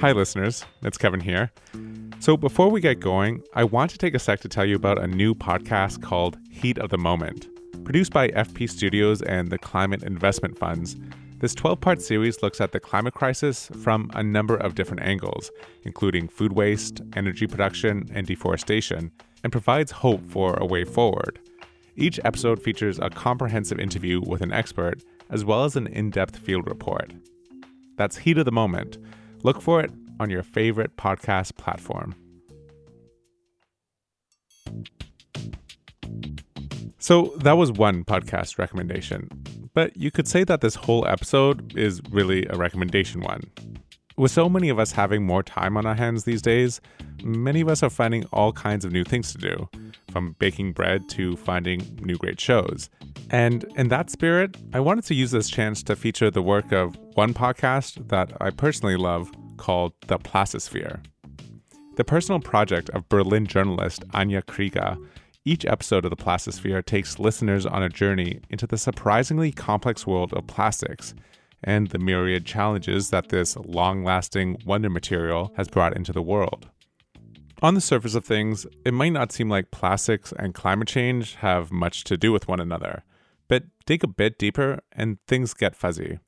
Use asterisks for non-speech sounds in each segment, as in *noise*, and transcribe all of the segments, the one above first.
Hi, listeners. It's Kevin here. So, before we get going, I want to take a sec to tell you about a new podcast called Heat of the Moment. Produced by FP Studios and the Climate Investment Funds, this 12 part series looks at the climate crisis from a number of different angles, including food waste, energy production, and deforestation, and provides hope for a way forward. Each episode features a comprehensive interview with an expert, as well as an in depth field report. That's Heat of the Moment. Look for it on your favorite podcast platform. So, that was one podcast recommendation, but you could say that this whole episode is really a recommendation one. With so many of us having more time on our hands these days, many of us are finding all kinds of new things to do, from baking bread to finding new great shows. And in that spirit, I wanted to use this chance to feature the work of one podcast that I personally love called The Plastisphere. The personal project of Berlin journalist Anja Krieger, each episode of The Plastisphere takes listeners on a journey into the surprisingly complex world of plastics and the myriad challenges that this long lasting wonder material has brought into the world. On the surface of things, it might not seem like plastics and climate change have much to do with one another, but dig a bit deeper and things get fuzzy.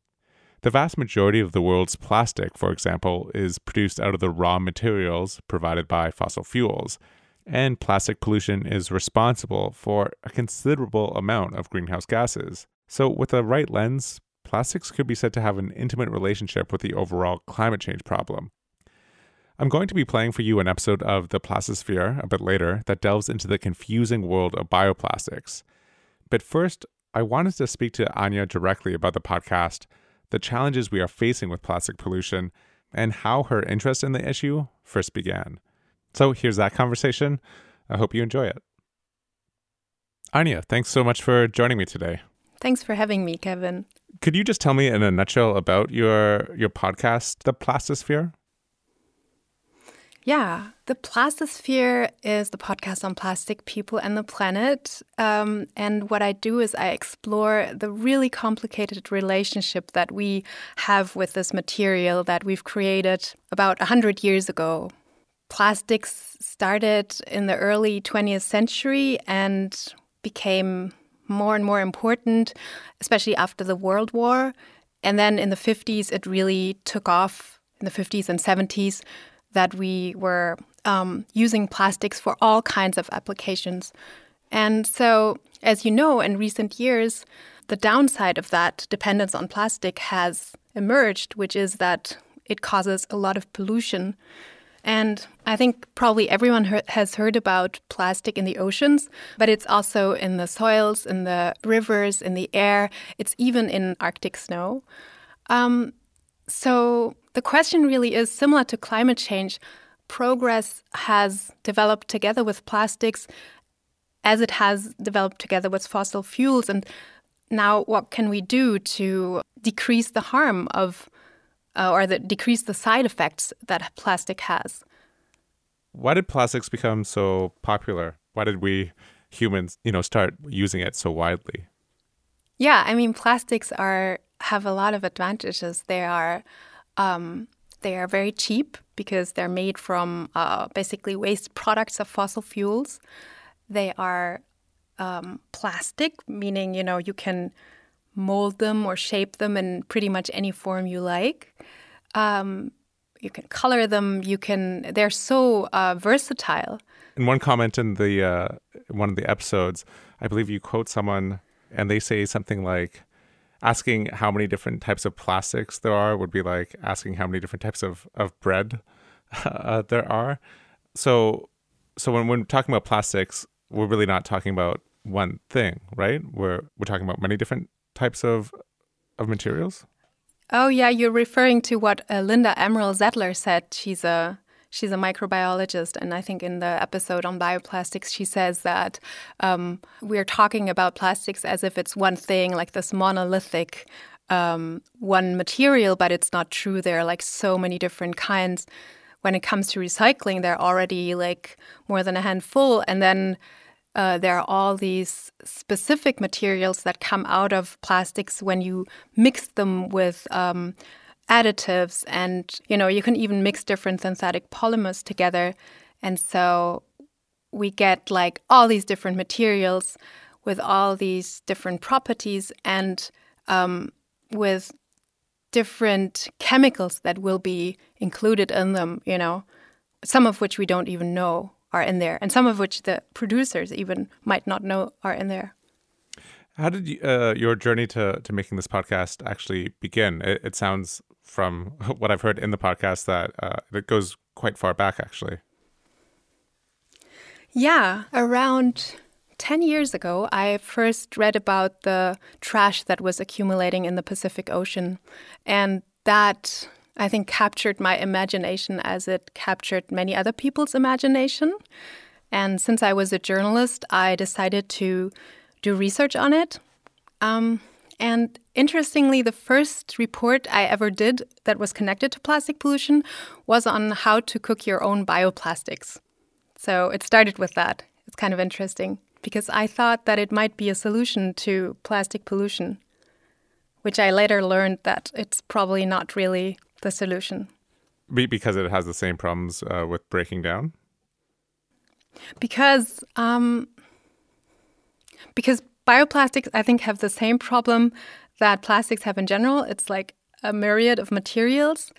The vast majority of the world's plastic, for example, is produced out of the raw materials provided by fossil fuels, and plastic pollution is responsible for a considerable amount of greenhouse gases. So, with the right lens, plastics could be said to have an intimate relationship with the overall climate change problem. I'm going to be playing for you an episode of The Plastisphere a bit later that delves into the confusing world of bioplastics. But first, I wanted to speak to Anja directly about the podcast, the challenges we are facing with plastic pollution, and how her interest in the issue first began. So here's that conversation. I hope you enjoy it. Anja, thanks so much for joining me today. Thanks for having me, Kevin. Could you just tell me in a nutshell about your your podcast, The Plastisphere? Yeah, The Plastisphere is the podcast on plastic, people, and the planet. Um, and what I do is I explore the really complicated relationship that we have with this material that we've created about 100 years ago. Plastics started in the early 20th century and became more and more important, especially after the World War. And then in the 50s, it really took off in the 50s and 70s that we were um, using plastics for all kinds of applications. And so, as you know, in recent years, the downside of that dependence on plastic has emerged, which is that it causes a lot of pollution. And I think probably everyone he has heard about plastic in the oceans, but it's also in the soils, in the rivers, in the air. It's even in Arctic snow. Um, so the question really is similar to climate change. Progress has developed together with plastics as it has developed together with fossil fuels. And now, what can we do to decrease the harm of, uh, or that decrease the side effects that plastic has? Why did plastics become so popular? Why did we humans, you know, start using it so widely? Yeah, I mean, plastics are have a lot of advantages. They are um, they are very cheap because they're made from uh, basically waste products of fossil fuels. They are um, plastic, meaning you know you can mold them or shape them in pretty much any form you like. Um, you can color them. You can. They're so uh, versatile. In one comment in the uh, one of the episodes, I believe you quote someone, and they say something like, asking how many different types of plastics there are would be like asking how many different types of, of bread *laughs* uh, there are. So, so when we're talking about plastics, we're really not talking about one thing, right? We're we're talking about many different types of of materials. Oh yeah, you're referring to what uh, Linda Amaral-Zettler said. She's a She's a microbiologist, and I think in the episode on bioplastics, she says that um, we're talking about plastics as if it's one thing, like this monolithic um, one material, but it's not true. There are like so many different kinds. When it comes to recycling, there are already like more than a handful, and then uh, there are all these specific materials that come out of plastics when you mix them with um, additives and you know you can even mix different synthetic polymers together. And so we get like all these different materials with all these different properties and um, with different chemicals that will be included in them, you know, some of which we don't even know are in there, and some of which the producers even might not know are in there. How did you, uh, your journey to, to making this podcast actually begin? It, it sounds from *laughs* what I've heard in the podcast that uh, it goes quite far back, actually. Yeah, around 10 years ago, I first read about the trash that was accumulating in the Pacific Ocean. And that, I think, captured my imagination as it captured many other people's imagination. And since I was a journalist, I decided to do research on it. Um, and interestingly, the first report I ever did that was connected to plastic pollution was on how to cook your own bioplastics. So it started with that. It's kind of interesting because I thought that it might be a solution to plastic pollution, which I later learned that it's probably not really the solution. Because it has the same problems uh, with breaking down? Because um, because bioplastics, I think, have the same problem that plastics have in general. It's like a myriad of materials.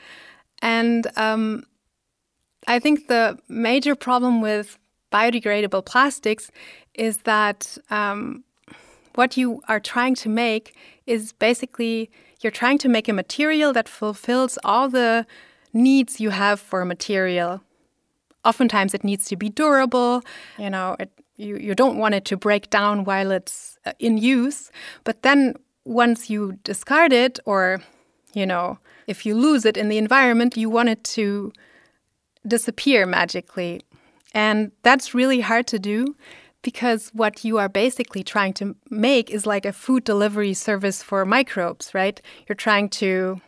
And um, I think the major problem with biodegradable plastics is that um, what you are trying to make is basically you're trying to make a material that fulfills all the needs you have for a material. Oftentimes, it needs to be durable. You know, it, you you don't want it to break down while it's uh, in use. But then once you discard it, or you know, if you lose it in the environment, you want it to disappear magically. And that's really hard to do because what you are basically trying to make is like a food delivery service for microbes, right? You're trying to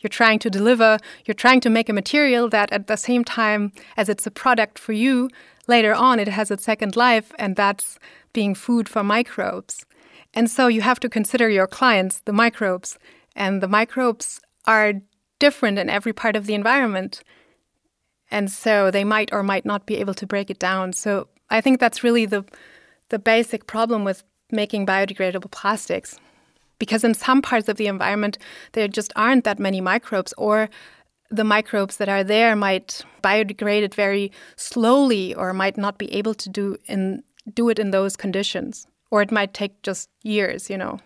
you're trying to deliver, you're trying to make a material that at the same time as it's a product for you, later on it has a second life and that's being food for microbes. And so you have to consider your clients, the microbes, and the microbes are different in every part of the environment. And so they might or might not be able to break it down. So I think that's really the the basic problem with making biodegradable plastics. Because in some parts of the environment there just aren't that many microbes or the microbes that are there might biodegrade it very slowly or might not be able to do in do it in those conditions or it might take just years, you know.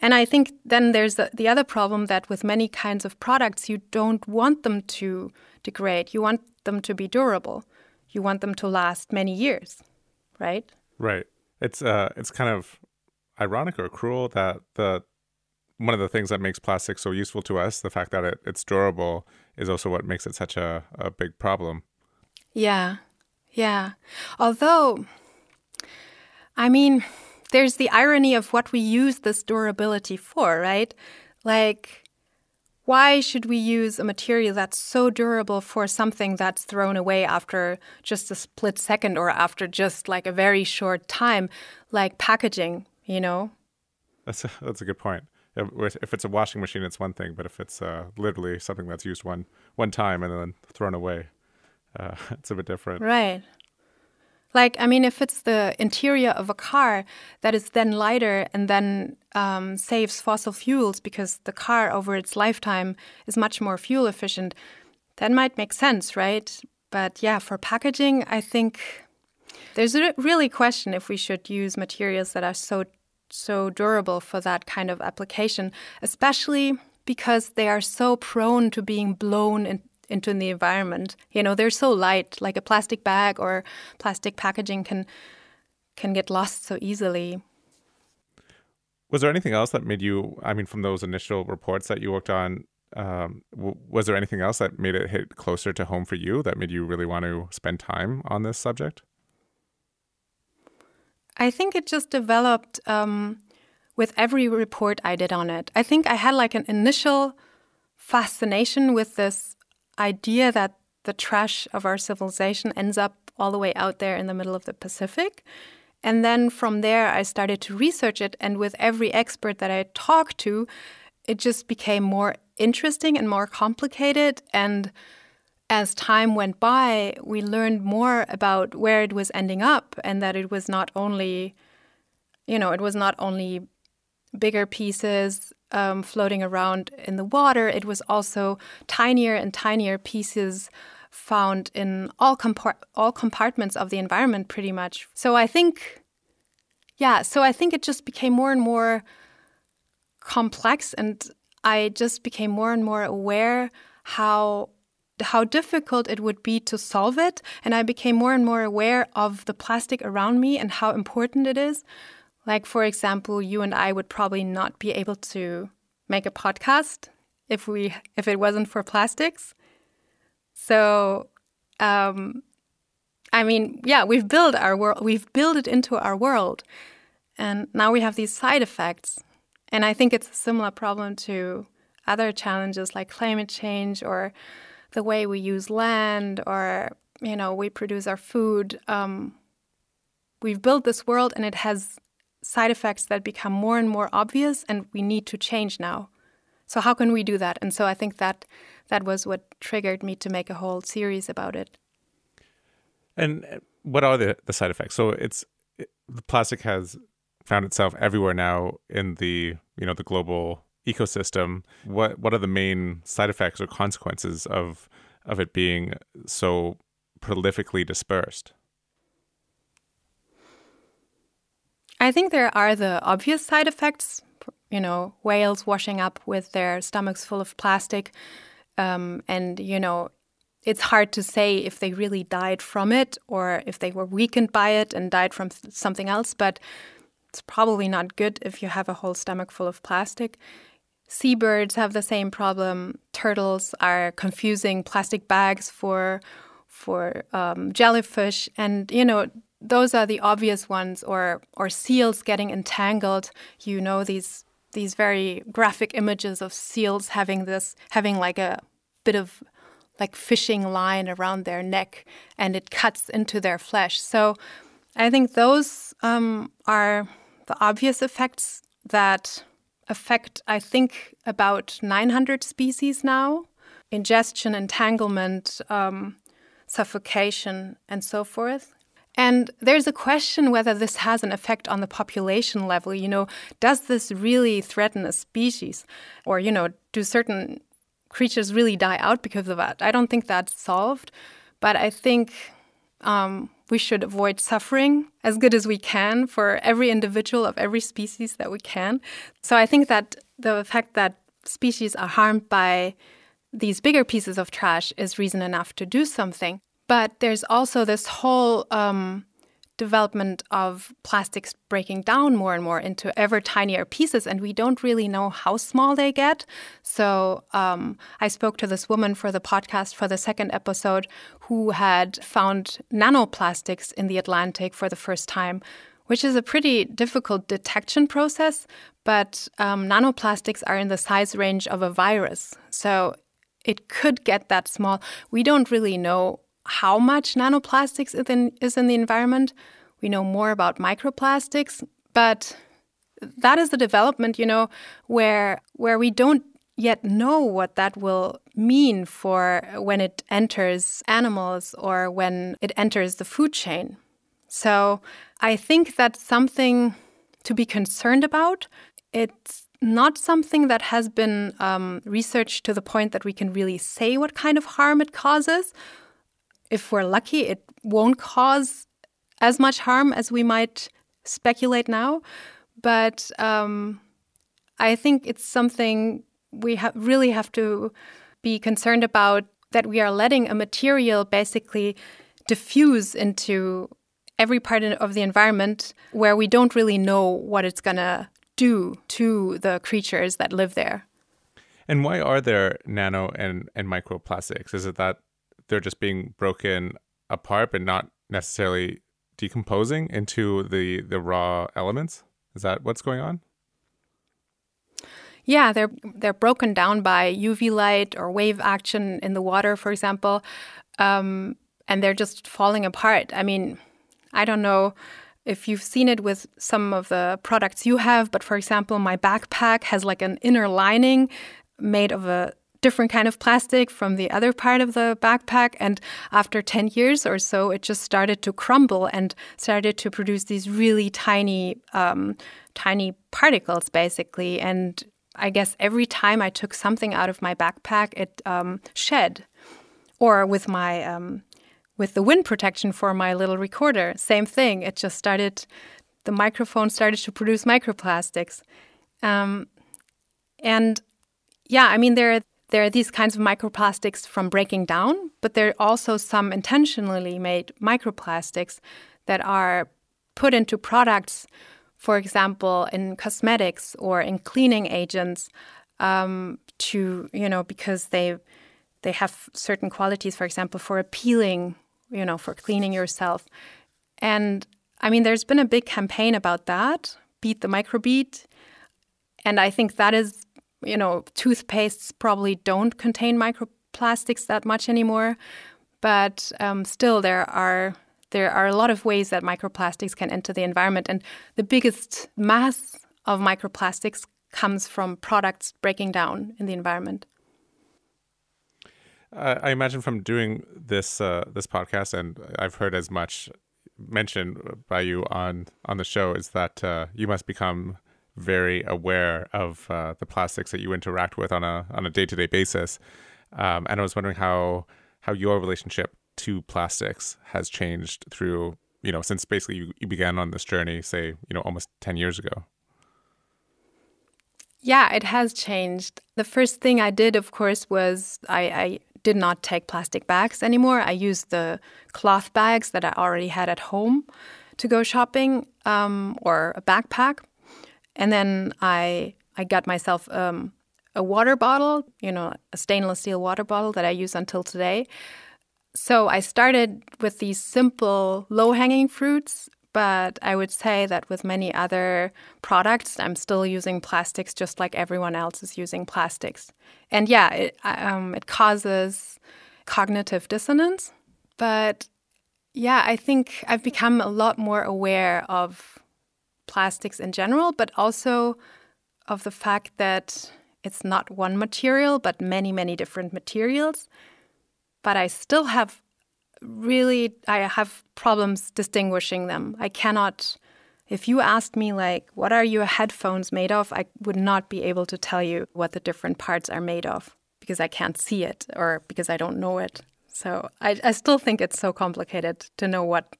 And I think then there's the, the other problem that with many kinds of products you don't want them to degrade. You want them to be durable. You want them to last many years, right? Right. It's uh it's kind of ironic or cruel that the one of the things that makes plastic so useful to us, the fact that it, it's durable, is also what makes it such a, a big problem. Yeah. Yeah. Although I mean, there's the irony of what we use this durability for, right? Like why should we use a material that's so durable for something that's thrown away after just a split second or after just like a very short time, like packaging, you know? That's a, that's a good point. If it's a washing machine, it's one thing, but if it's uh, literally something that's used one one time and then thrown away, uh, *laughs* it's a bit different. Right. Like, I mean, if it's the interior of a car that is then lighter and then um, saves fossil fuels because the car over its lifetime is much more fuel efficient, that might make sense, right? But yeah, for packaging, I think there's a really question if we should use materials that are so so durable for that kind of application, especially because they are so prone to being blown in, into the environment. You know, they're so light, like a plastic bag or plastic packaging can can get lost so easily. Was there anything else that made you? I mean, from those initial reports that you worked on, um, w- was there anything else that made it hit closer to home for you? That made you really want to spend time on this subject? I think it just developed um, with every report I did on it. I think I had like an initial fascination with this idea that the trash of our civilization ends up all the way out there in the middle of the Pacific. And then from there, I started to research it. And with every expert that I talked to, it just became more interesting and more complicated. And as time went by, we learned more about where it was ending up and that it was not only, you know, it was not only bigger pieces um, floating around in the water, it was also tinier and tinier pieces found in all, compart- all compartments of the environment pretty much. So I think, yeah, so I think it just became more and more complex and I just became more and more aware how how difficult it would be to solve it and I became more and more aware of the plastic around me and how important it is. Like for example, you and I would probably not be able to make a podcast if we if it wasn't for plastics. So um I mean, yeah, we've built our world, we've built it into our world. And now we have these side effects and I think it's a similar problem to other challenges like climate change or the way we use land or, you know, we produce our food. Um, we've built this world and it has side effects that become more and more obvious and we need to change now. So how can we do that? And so I think that that was what triggered me to make a whole series about it. And uh, what are the, the side effects? So it's it, the plastic has found itself everywhere now in the you know the global ecosystem. What what are the main side effects or consequences of of it being so prolifically dispersed? I think there are the obvious side effects. You know, whales washing up with their stomachs full of plastic, um, and you know, it's hard to say if they really died from it or if they were weakened by it and died from something else. But it's probably not good if you have a whole stomach full of plastic. Seabirds have the same problem. Turtles are confusing plastic bags for for um, jellyfish, and you know those are the obvious ones. Or or seals getting entangled. You know these these very graphic images of seals having this having like a bit of like fishing line around their neck, and it cuts into their flesh. So I think those um, are the obvious effects that affect, I think, about 900 species now ingestion, entanglement, um, suffocation, and so forth. And there's a question whether this has an effect on the population level. You know, does this really threaten a species? Or, you know, do certain creatures really die out because of that? I don't think that's solved. But I think um, we should avoid suffering as good as we can for every individual of every species that we can. So I think that the fact that species are harmed by these bigger pieces of trash is reason enough to do something. But there's also this whole um, development of plastics breaking down more and more into ever tinier pieces, and we don't really know how small they get. So um, I spoke to this woman for the podcast for the second episode who had found nanoplastics in the Atlantic for the first time. Which is a pretty difficult detection process, but um, nanoplastics are in the size range of a virus. So it could get that small. We don't really know how much nanoplastics is in, the environment. We know more about microplastics, but that is the development, you know, where where we don't yet know what that will mean for when it enters animals or when it enters the food chain. So I think that's something to be concerned about. It's not something that has been um, researched to the point that we can really say what kind of harm it causes if we're lucky, it won't cause as much harm as we might speculate now. But um, I think it's something we ha really have to be concerned about that we are letting a material basically diffuse into every part of the environment where we don't really know what it's going to do to the creatures that live there. And why are there nano and, and microplastics? Is it that they're just being broken apart but not necessarily decomposing into the the raw elements? Is that what's going on? Yeah they're they're broken down by uv light or wave action in the water for example um, and they're just falling apart. I mean i don't know if you've seen it with some of the products you have, but for example, my backpack has like an inner lining made of a different kind of plastic from the other part of the backpack. And after 10 years or so, it just started to crumble and started to produce these really tiny, um, tiny particles, basically. And I guess every time I took something out of my backpack, it um, shed. Or with my um, with the wind protection for my little recorder, same thing. It just started. The microphone started to produce microplastics, um, and yeah, I mean there are there are these kinds of microplastics from breaking down, but there are also some intentionally made microplastics that are put into products for example, in cosmetics or in cleaning agents, um, to you know because they they have certain qualities, for example, for appealing, you know, for cleaning yourself. And I mean, there's been a big campaign about that, beat the microbead, and I think that is, you know, toothpastes probably don't contain microplastics that much anymore, but um, still there are there are a lot of ways that microplastics can enter the environment. And the biggest mass of microplastics comes from products breaking down in the environment. Uh, I imagine from doing this uh, this podcast, and I've heard as much mentioned by you on on the show, is that uh, you must become very aware of uh, the plastics that you interact with on a on a day to day basis. Um, and I was wondering how how your relationship to plastics has changed through you know since basically you, you began on this journey say you know almost 10 years ago. Yeah it has changed. The first thing i did of course was i, I did not take plastic bags anymore. I used the cloth bags that i already had at home to go shopping um, or a backpack and then i i got myself um, a water bottle you know a stainless steel water bottle that i use until today so I started with these simple, low hanging fruits, but I would say that with many other products, I'm still using plastics just like everyone else is using plastics. And yeah, it, um, it causes cognitive dissonance. But yeah, I think I've become a lot more aware of plastics in general, but also of the fact that it's not one material, but many, many different materials but I still have really I have problems distinguishing them. I cannot if you asked me like what are your headphones made of, I would not be able to tell you what the different parts are made of because I can't see it or because I don't know it. So I, I still think it's so complicated to know what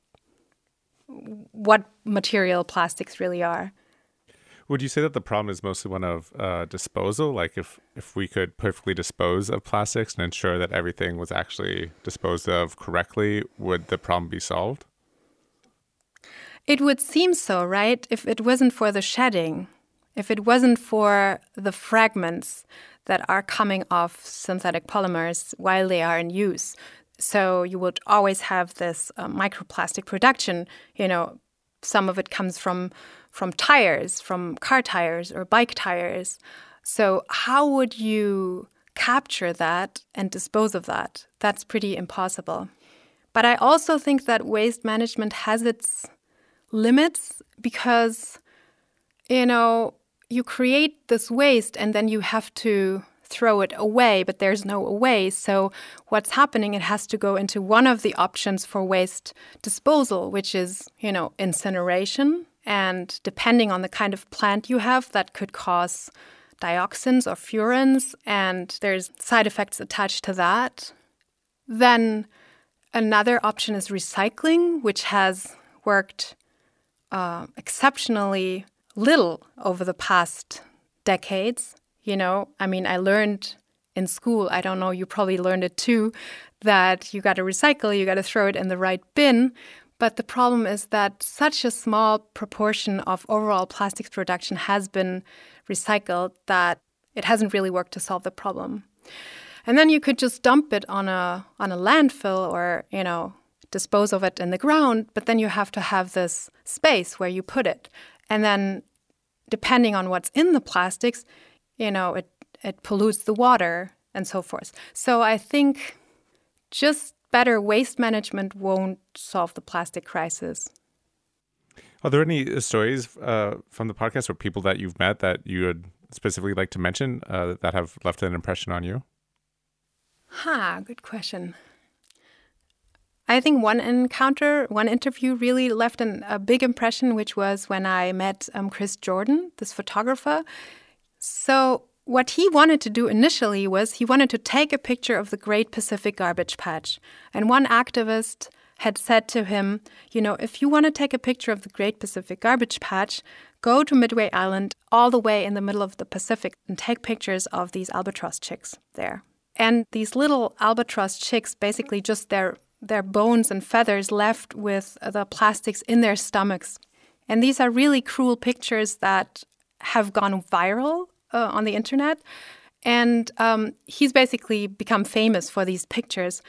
what material plastics really are. Would you say that the problem is mostly one of uh, disposal? Like if if we could perfectly dispose of plastics and ensure that everything was actually disposed of correctly, would the problem be solved? It would seem so, right? If it wasn't for the shedding, if it wasn't for the fragments that are coming off synthetic polymers while they are in use. So you would always have this uh, microplastic production. You know, some of it comes from from tires, from car tires or bike tires. So, how would you capture that and dispose of that? That's pretty impossible. But I also think that waste management has its limits because, you know, you create this waste and then you have to throw it away, but there's no away. So, what's happening? It has to go into one of the options for waste disposal, which is, you know, incineration and depending on the kind of plant you have, that could cause dioxins or furans, and there's side effects attached to that. Then another option is recycling, which has worked uh, exceptionally little over the past decades. You know, I mean, I learned in school, I don't know, you probably learned it too, that you got to recycle, you got to throw it in the right bin. But the problem is that such a small proportion of overall plastics production has been recycled that it hasn't really worked to solve the problem. And then you could just dump it on a on a landfill or, you know, dispose of it in the ground, but then you have to have this space where you put it. And then depending on what's in the plastics, you know, it it pollutes the water and so forth. So I think just better waste management won't solve the plastic crisis. Are there any stories uh, from the podcast or people that you've met that you would specifically like to mention uh, that have left an impression on you? Ha, huh, good question. I think one encounter, one interview really left an, a big impression, which was when I met um, Chris Jordan, this photographer. So, what he wanted to do initially was he wanted to take a picture of the Great Pacific Garbage Patch. And one activist had said to him, You know, if you want to take a picture of the Great Pacific Garbage Patch, go to Midway Island all the way in the middle of the Pacific and take pictures of these albatross chicks there. And these little albatross chicks, basically just their, their bones and feathers left with the plastics in their stomachs. And these are really cruel pictures that have gone viral uh, on the internet. And um, he's basically become famous for these pictures.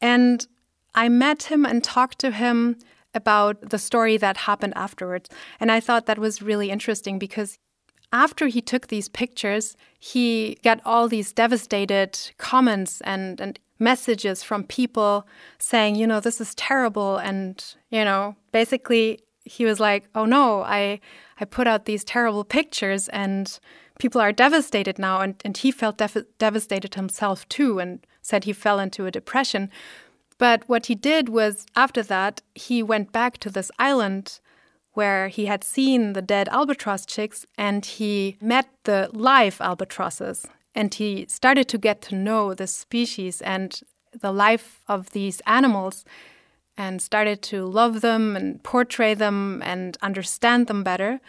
And I met him and talked to him about the story that happened afterwards. And I thought that was really interesting because after he took these pictures, he got all these devastated comments and, and messages from people saying, you know, this is terrible. And, you know, basically he was like, oh no, I, I put out these terrible pictures and people are devastated now. And, and he felt dev devastated himself too and said he fell into a depression. But what he did was, after that, he went back to this island where he had seen the dead albatross chicks and he met the live albatrosses. And he started to get to know the species and the life of these animals and started to love them and portray them and understand them better.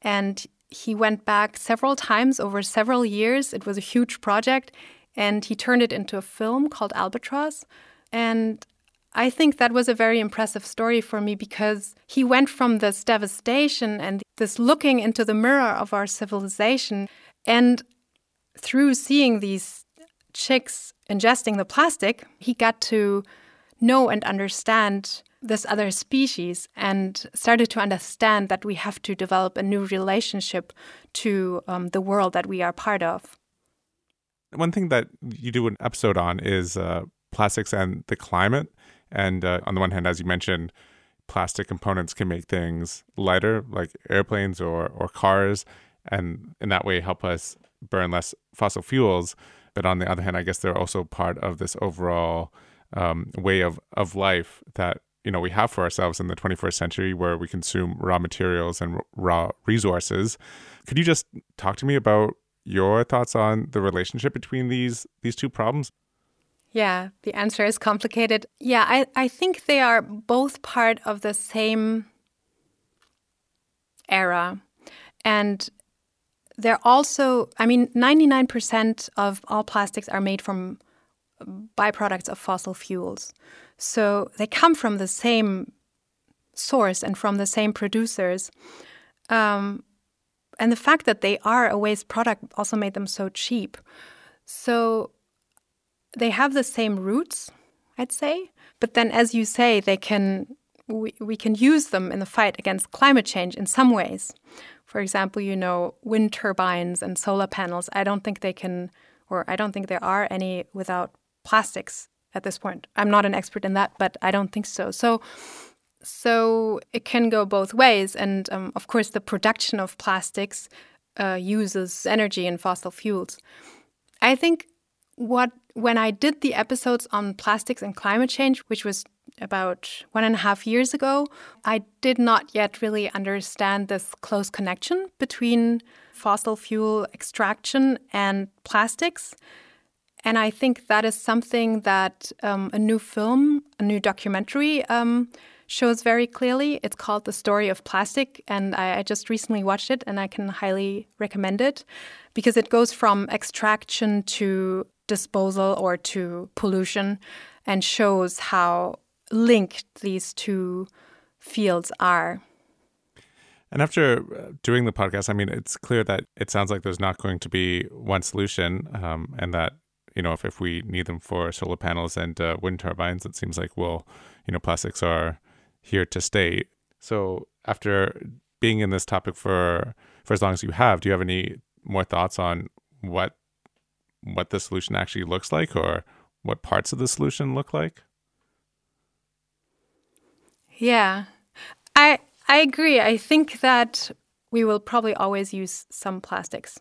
And he went back several times over several years. It was a huge project, and he turned it into a film called Albatross. And I think that was a very impressive story for me because he went from this devastation and this looking into the mirror of our civilization. And through seeing these chicks ingesting the plastic, he got to know and understand this other species and started to understand that we have to develop a new relationship to um, the world that we are part of. One thing that you do an episode on is uh, plastics and the climate. And uh, on the one hand, as you mentioned, plastic components can make things lighter, like airplanes or, or cars, and in that way help us burn less fossil fuels. But on the other hand, I guess they're also part of this overall um, way of, of life that you know we have for ourselves in the 21st century where we consume raw materials and raw resources. Could you just talk to me about your thoughts on the relationship between these these two problems? Yeah the answer is complicated. Yeah i, I think they are both part of the same era. And they're also i mean 99% of all plastics are made from byproducts of fossil fuels so they come from the same source and from the same producers. Um, and the fact that they are a waste product also made them so cheap. So they have the same roots, I'd say. But then, as you say, they can we, we can use them in the fight against climate change in some ways. For example, you know, wind turbines and solar panels. I don't think they can, or I don't think there are any without plastics at this point. I'm not an expert in that, but I don't think so. So, so it can go both ways, and um, of course, the production of plastics uh, uses energy and fossil fuels. I think what when I did the episodes on plastics and climate change, which was about one and a half years ago, I did not yet really understand this close connection between fossil fuel extraction and plastics. And I think that is something that um, a new film, a new documentary, um, shows very clearly. It's called The Story of Plastic, and I, I, just recently watched it, and I can highly recommend it because it goes from extraction to disposal or to pollution and shows how linked these two fields are. And after uh, doing the podcast, I mean, it's clear that it sounds like there's not going to be one solution, um, and that you know, if, if we need them for solar panels and uh, wind turbines, it seems like, well, you know, plastics are here to stay. So after being in this topic for for as long as you have, do you have any more thoughts on what what the solution actually looks like or what parts of the solution look like? Yeah. I I agree. I think that we will probably always use some plastics.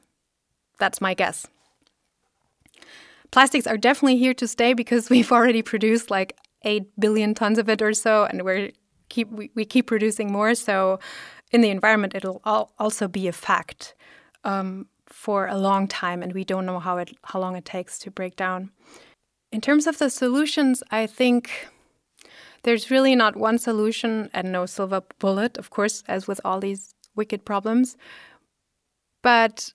That's my guess. Plastics are definitely here to stay because *laughs* we've already produced like 8 billion tons of it or so and we're keep we, we keep producing more so in the environment it'll also be a fact um, for a long time and we don't know how it how long it takes to break down. In terms of the solutions, I think there's really not one solution and no silver bullet, of course, as with all these wicked problems. But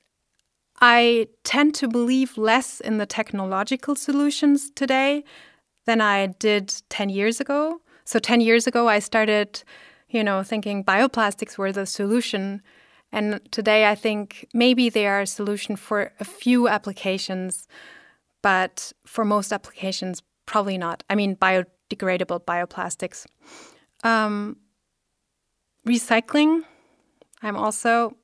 I tend to believe less in the technological solutions today than I did 10 years ago. So 10 years ago, I started, you know, thinking bioplastics were the solution. And today, I think maybe they are a solution for a few applications, but for most applications, probably not. I mean, biodegradable bioplastics. Um, recycling, I'm also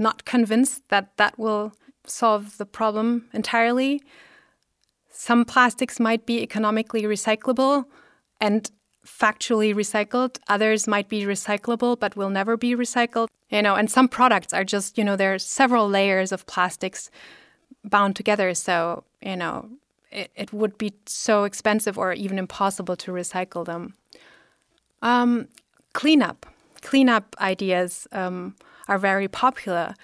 not convinced that that will solve the problem entirely. Some plastics might be economically recyclable and factually recycled. Others might be recyclable but will never be recycled. You know, and some products are just, you know, there are several layers of plastics bound together. So, you know, it, it would be so expensive or even impossible to recycle them. Um, cleanup. Cleanup ideas um, are very popular.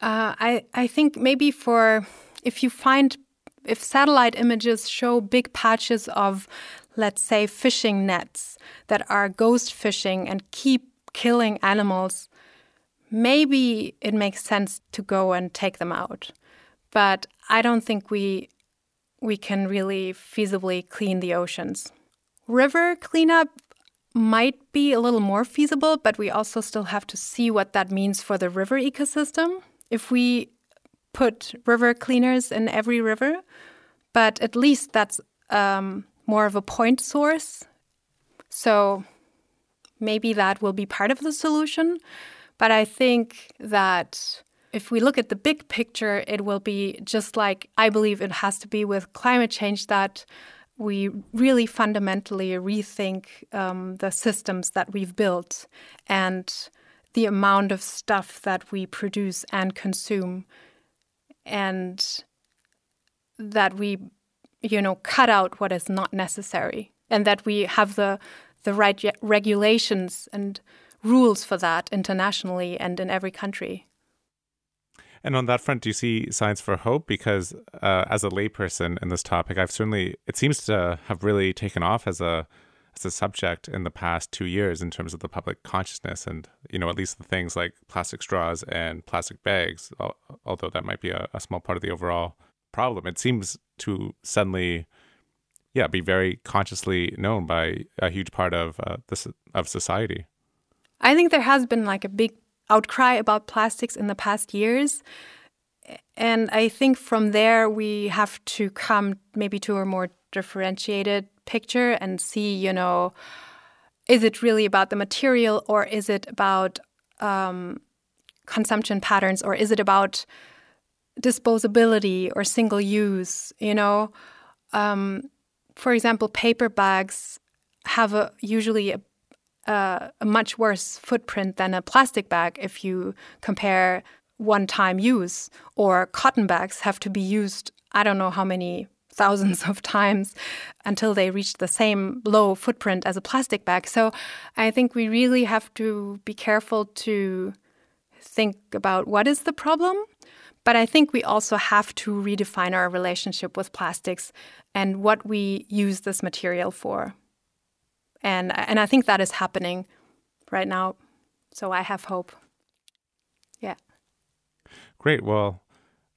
Uh, I, I think maybe for if you find if satellite images show big patches of, let's say, fishing nets that are ghost fishing and keep killing animals, maybe it makes sense to go and take them out. But I don't think we we can really feasibly clean the oceans. River cleanup might be a little more feasible, but we also still have to see what that means for the river ecosystem if we put river cleaners in every river, but at least that's um, more of a point source. So maybe that will be part of the solution. But I think that if we look at the big picture, it will be just like I believe it has to be with climate change that we really fundamentally rethink um, the systems that we've built and the amount of stuff that we produce and consume. And that we you know cut out what is not necessary and that we have the the right regulations and rules for that internationally and in every country and on that front, do you see signs for hope? Because uh, as a layperson in this topic, I've certainly it seems to have really taken off as a as a subject in the past two years in terms of the public consciousness and you know at least the things like plastic straws and plastic bags although that might be a, a small part of the overall problem it seems to suddenly yeah be very consciously known by a huge part of uh, this of society i think there has been like a big outcry about plastics in the past years and i think from there we have to come maybe to a more differentiated picture and see, you know, is it really about the material or is it about um, consumption patterns or is it about disposability or single use? You know, um, for example, paper bags have a, usually a, a, much worse footprint than a plastic bag if you compare one time use, or cotton bags have to be used, I don't know how many *laughs* thousands of times until they reach the same low footprint as a plastic bag. So I think we really have to be careful to think about what is the problem. But I think we also have to redefine our relationship with plastics and what we use this material for. And, and I think that is happening right now. So I have hope. Yeah. Great. Well,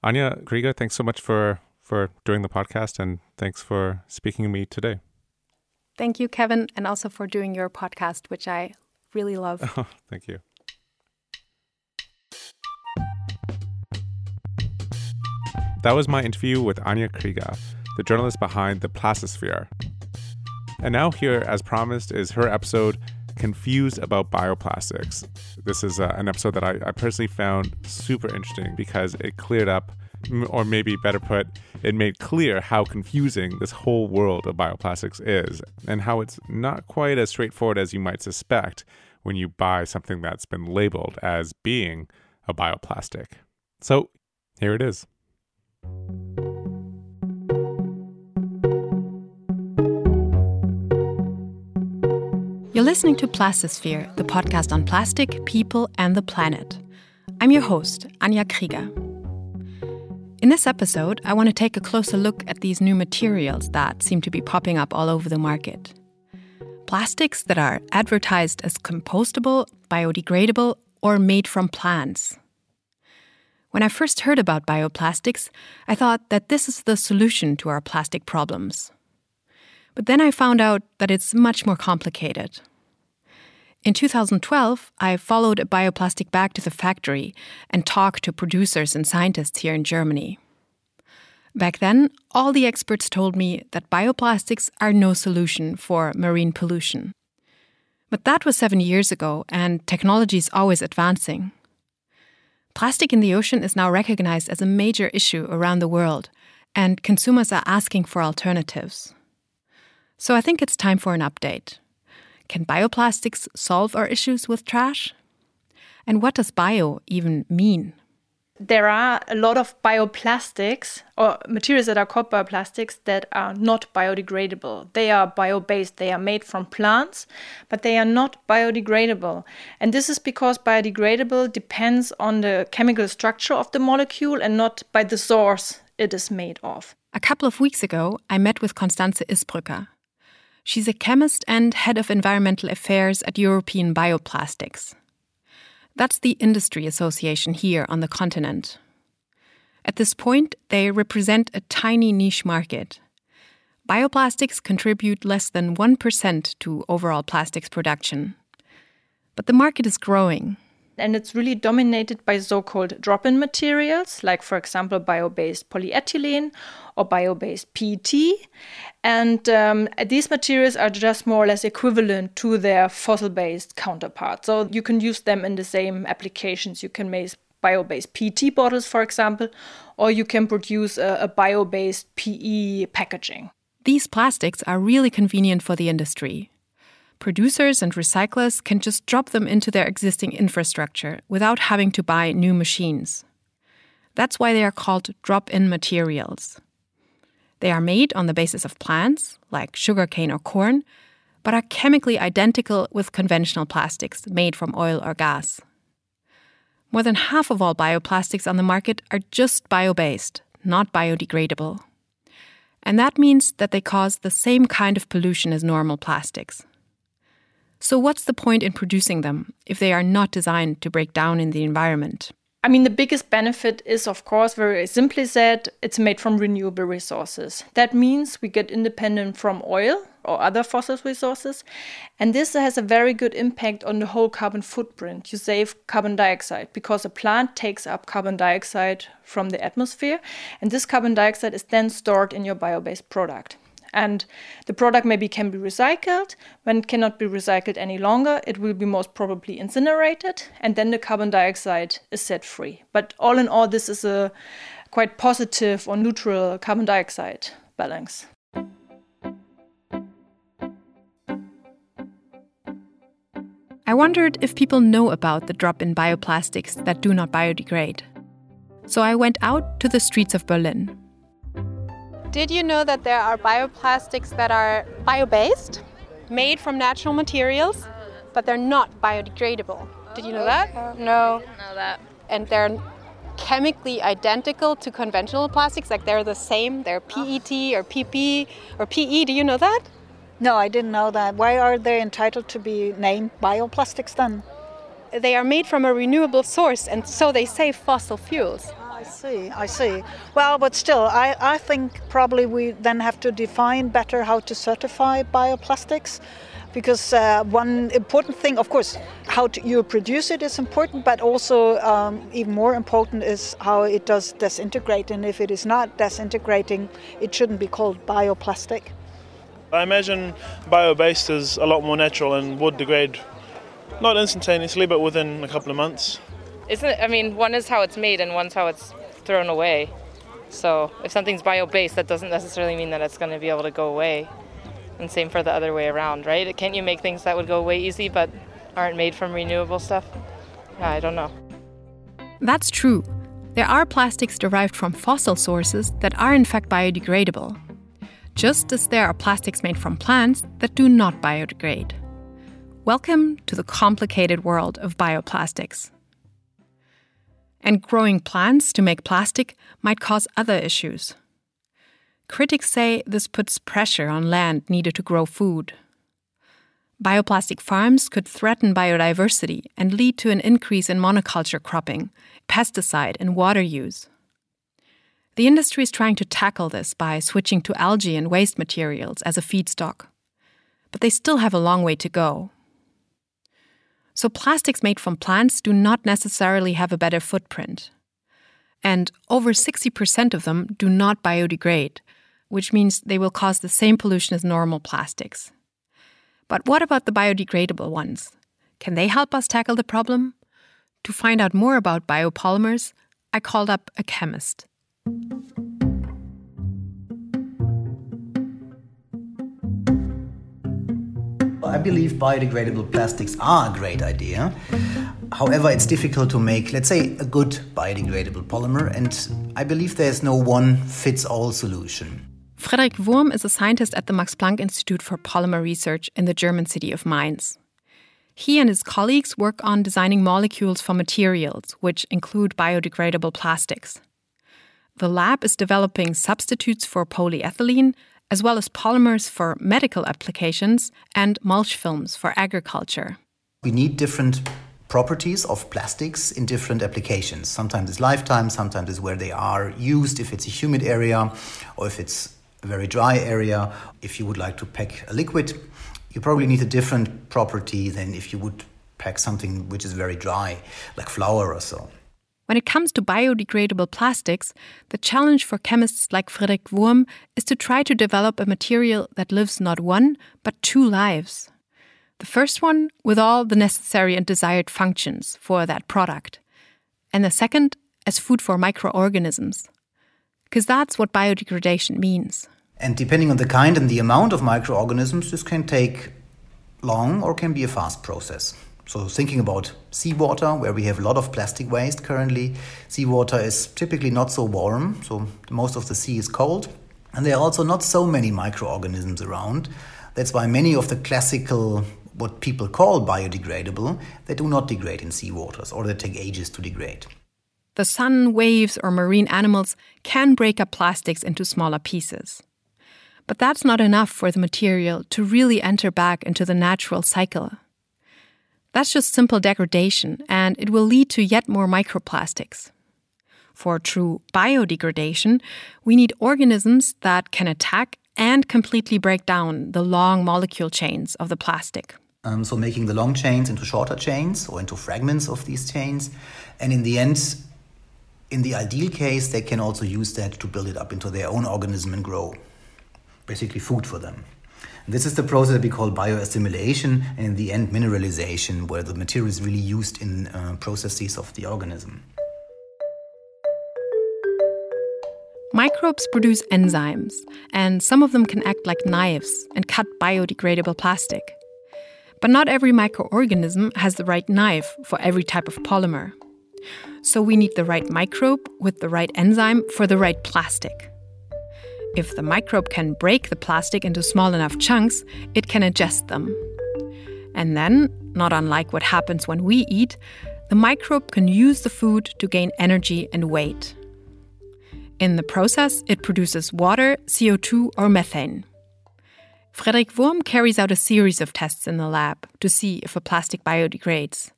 Anja Krieger, thanks so much for for doing the podcast and thanks for speaking to me today. Thank you, Kevin, and also for doing your podcast, which I really love. Oh, *laughs* thank you. That was my interview with Anja Krieger, the journalist behind The Plastisphere. And now, here, as promised, is her episode Confused About Bioplastics. This is uh, an episode that I, I personally found super interesting because it cleared up or maybe better put, it made clear how confusing this whole world of bioplastics is, and how it's not quite as straightforward as you might suspect when you buy something that's been labeled as being a bioplastic. So here it is. You're listening to Plastisphere, the podcast on plastic, people, and the planet. I'm your host, Anja Krieger. In this episode, I want to take a closer look at these new materials that seem to be popping up all over the market. Plastics that are advertised as compostable, biodegradable, or made from plants. When I first heard about bioplastics, I thought that this is the solution to our plastic problems. But then I found out that it's much more complicated. In 2012, I followed a bioplastic bag to the factory and talked to producers and scientists here in Germany. Back then, all the experts told me that bioplastics are no solution for marine pollution. But that was seven years ago, and technology is always advancing. Plastic in the ocean is now recognized as a major issue around the world, and consumers are asking for alternatives. So I think it's time for an update. Can bioplastics solve our issues with trash? And what does bio even mean? There are a lot of bioplastics or materials that are called bioplastics that are not biodegradable. They are bio based, they are made from plants, but they are not biodegradable. And this is because biodegradable depends on the chemical structure of the molecule and not by the source it is made of. A couple of weeks ago, I met with Constanze Isbrücker. She's a chemist and head of environmental affairs at European Bioplastics. That's the industry association here on the continent. At this point, they represent a tiny niche market. Bioplastics contribute less than 1% to overall plastics production. But the market is growing and it's really dominated by so-called drop-in materials like for example bio-based polyethylene or bio-based PET and um, these materials are just more or less equivalent to their fossil-based counterparts. So you can use them in the same applications. You can make bio-based PET bottles for example or you can produce a, a bio-based PE packaging. These plastics are really convenient for the industry producers and recyclers can just drop them into their existing infrastructure without having to buy new machines. That's why they are called drop in materials. They are made on the basis of plants, like sugarcane or corn, but are chemically identical with conventional plastics made from oil or gas. More than half of all bioplastics on the market are just bio based, not biodegradable. And that means that they cause the same kind of pollution as normal plastics. So, what's the point in producing them if they are not designed to break down in the environment? I mean, the biggest benefit is, of course, very simply said, it's made from renewable resources. That means we get independent from oil or other fossil resources. And this has a very good impact on the whole carbon footprint. You save carbon dioxide because a plant takes up carbon dioxide from the atmosphere. And this carbon dioxide is then stored in your bio based product and the product maybe can be recycled. When it cannot be recycled any longer, it will be most probably incinerated, and then the carbon dioxide is set free. But all in all, this is a quite positive or neutral carbon dioxide balance. I wondered if people know about the drop in bioplastics that do not biodegrade. So I went out to the streets of Berlin did you know that there are bioplastics that are bio based, made from natural materials, but they're not biodegradable? Did you know that? Uh, no. Didn't know that. And they're chemically identical to conventional plastics, like they're the same, they're oh. PET or PP or PE. Do you know that? No, I didn't know that. Why are they entitled to be named bioplastics then? They are made from a renewable source, and so they save fossil fuels. I see, I see. Well, but still, I, I think probably we then have to define better how to certify bioplastics because uh, one important thing, of course, how to, you produce it is important, but also um, even more important is how it does disintegrate. And if it is not disintegrating, it shouldn't be called bioplastic. I imagine bio-based is a lot more natural and would degrade not instantaneously, but within a couple of months. Isn't it? I mean, one is how it's made and one's how it's thrown away. So if something's bio-based, that doesn't necessarily mean that it's going to be able to go away. And same for the other way around, right? Can't you make things that would go away easy, but aren't made from renewable stuff. I don't know. That's true. There are plastics derived from fossil sources that are in fact biodegradable, just as there are plastics made from plants that do not biodegrade. Welcome to the complicated world of bioplastics. And growing plants to make plastic might cause other issues. Critics say this puts pressure on land needed to grow food. Bioplastic farms could threaten biodiversity and lead to an increase in monoculture cropping, pesticide, and water use. The industry is trying to tackle this by switching to algae and waste materials as a feedstock. But they still have a long way to go. So, plastics made from plants do not necessarily have a better footprint. And over 60% of them do not biodegrade, which means they will cause the same pollution as normal plastics. But what about the biodegradable ones? Can they help us tackle the problem? To find out more about biopolymers, I called up a chemist. I believe biodegradable plastics are a great idea. However, it's difficult to make, let's say, a good biodegradable polymer, and I believe there's no one fits all solution. Frederik Wurm is a scientist at the Max Planck Institute for Polymer Research in the German city of Mainz. He and his colleagues work on designing molecules for materials, which include biodegradable plastics. The lab is developing substitutes for polyethylene, as well as polymers for medical applications and mulch films for agriculture. We need different properties of plastics in different applications. Sometimes it's lifetime, sometimes it's where they are used, if it's a humid area or if it's a very dry area. If you would like to pack a liquid, you probably need a different property than if you would pack something which is very dry, like flour or so. When it comes to biodegradable plastics, the challenge for chemists like Frederik Wurm is to try to develop a material that lives not one, but two lives. The first one with all the necessary and desired functions for that product, and the second as food for microorganisms. Because that's what biodegradation means. And depending on the kind and the amount of microorganisms, this can take long or can be a fast process. So, thinking about seawater, where we have a lot of plastic waste currently, seawater is typically not so warm, so most of the sea is cold. And there are also not so many microorganisms around. That's why many of the classical, what people call biodegradable, they do not degrade in seawaters or they take ages to degrade. The sun, waves, or marine animals can break up plastics into smaller pieces. But that's not enough for the material to really enter back into the natural cycle. That's just simple degradation, and it will lead to yet more microplastics. For true biodegradation, we need organisms that can attack and completely break down the long molecule chains of the plastic. Um, so, making the long chains into shorter chains or into fragments of these chains. And in the end, in the ideal case, they can also use that to build it up into their own organism and grow. Basically, food for them. This is the process we call bioassimilation and in the end, mineralization, where the material is really used in uh, processes of the organism. Microbes produce enzymes, and some of them can act like knives and cut biodegradable plastic. But not every microorganism has the right knife for every type of polymer. So we need the right microbe with the right enzyme for the right plastic. If the microbe can break the plastic into small enough chunks, it can adjust them. And then, not unlike what happens when we eat, the microbe can use the food to gain energy and weight. In the process, it produces water, CO2, or methane. Frederik Wurm carries out a series of tests in the lab to see if a plastic biodegrades.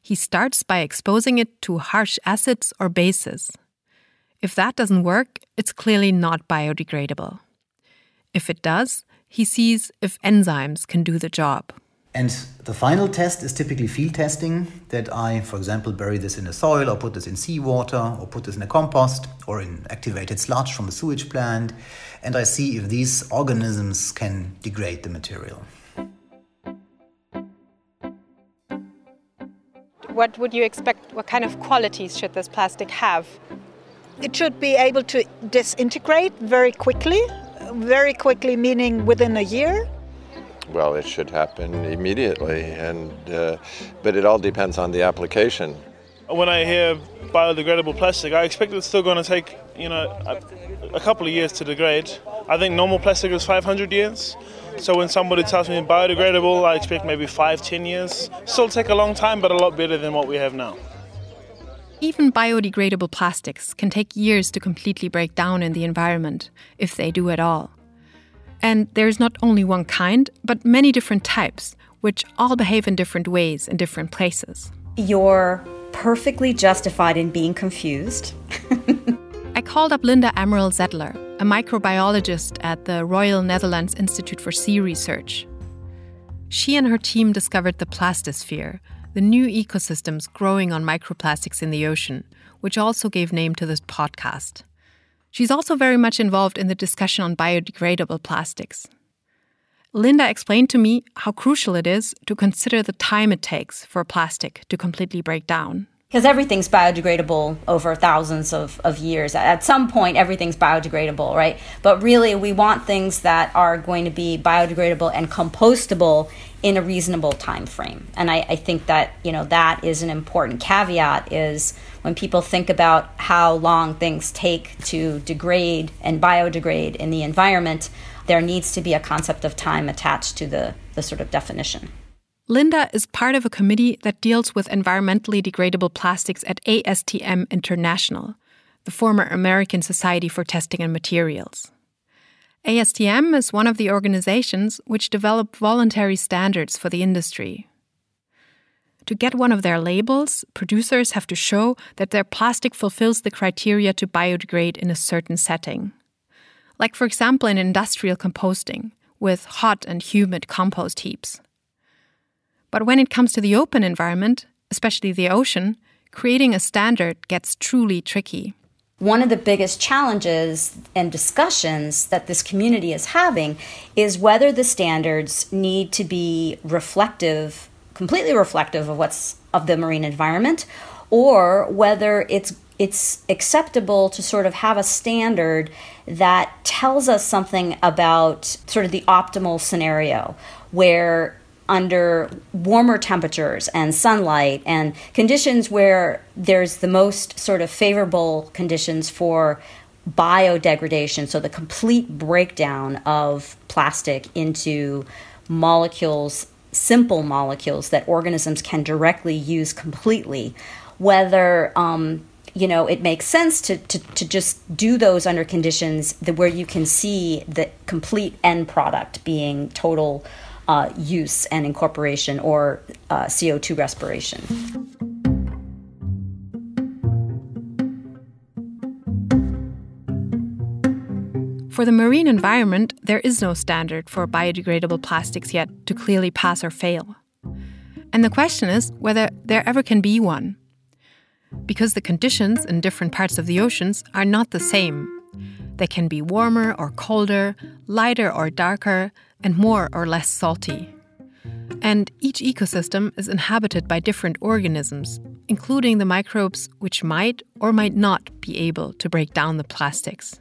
He starts by exposing it to harsh acids or bases. If that doesn't work, it's clearly not biodegradable. If it does, he sees if enzymes can do the job. And the final test is typically field testing that I, for example, bury this in the soil or put this in seawater or put this in a compost or in activated sludge from a sewage plant. And I see if these organisms can degrade the material. What would you expect? What kind of qualities should this plastic have? It should be able to disintegrate very quickly, very quickly meaning within a year Well, it should happen immediately, and uh, but it all depends on the application. When I hear biodegradable plastic, I expect it's still going to take you know a, a couple of years to degrade. I think normal plastic is 500 years. So when somebody tells me biodegradable, I expect maybe five, ten years. Still take a long time, but a lot better than what we have now. Even biodegradable plastics can take years to completely break down in the environment, if they do at all. And there's not only one kind, but many different types, which all behave in different ways in different places. You're perfectly justified in being confused. *laughs* I called up Linda Amaral Zettler, a microbiologist at the Royal Netherlands Institute for Sea Research. She and her team discovered the plastisphere, the new ecosystems growing on microplastics in the ocean, which also gave name to this podcast. She's also very much involved in the discussion on biodegradable plastics. Linda explained to me how crucial it is to consider the time it takes for plastic to completely break down. Because everything's biodegradable over thousands of, of years. At some point, everything's biodegradable, right? But really, we want things that are going to be biodegradable and compostable in a reasonable time frame. And I, I think that, you know, that is an important caveat is when people think about how long things take to degrade and biodegrade in the environment, there needs to be a concept of time attached to the, the sort of definition. Linda is part of a committee that deals with environmentally degradable plastics at ASTM International, the former American Society for Testing and Materials. ASTM is one of the organizations which develop voluntary standards for the industry. To get one of their labels, producers have to show that their plastic fulfills the criteria to biodegrade in a certain setting. Like, for example, in industrial composting, with hot and humid compost heaps. But when it comes to the open environment, especially the ocean, creating a standard gets truly tricky. One of the biggest challenges and discussions that this community is having is whether the standards need to be reflective completely reflective of what's of the marine environment or whether it's it's acceptable to sort of have a standard that tells us something about sort of the optimal scenario where under warmer temperatures and sunlight and conditions where there's the most sort of favorable conditions for biodegradation, so the complete breakdown of plastic into molecules simple molecules that organisms can directly use completely, whether um, you know it makes sense to, to, to just do those under conditions that where you can see the complete end product being total uh, use and incorporation or uh, CO2 respiration. For the marine environment, there is no standard for biodegradable plastics yet to clearly pass or fail. And the question is whether there ever can be one. Because the conditions in different parts of the oceans are not the same. They can be warmer or colder, lighter or darker, and more or less salty. And each ecosystem is inhabited by different organisms, including the microbes which might or might not be able to break down the plastics.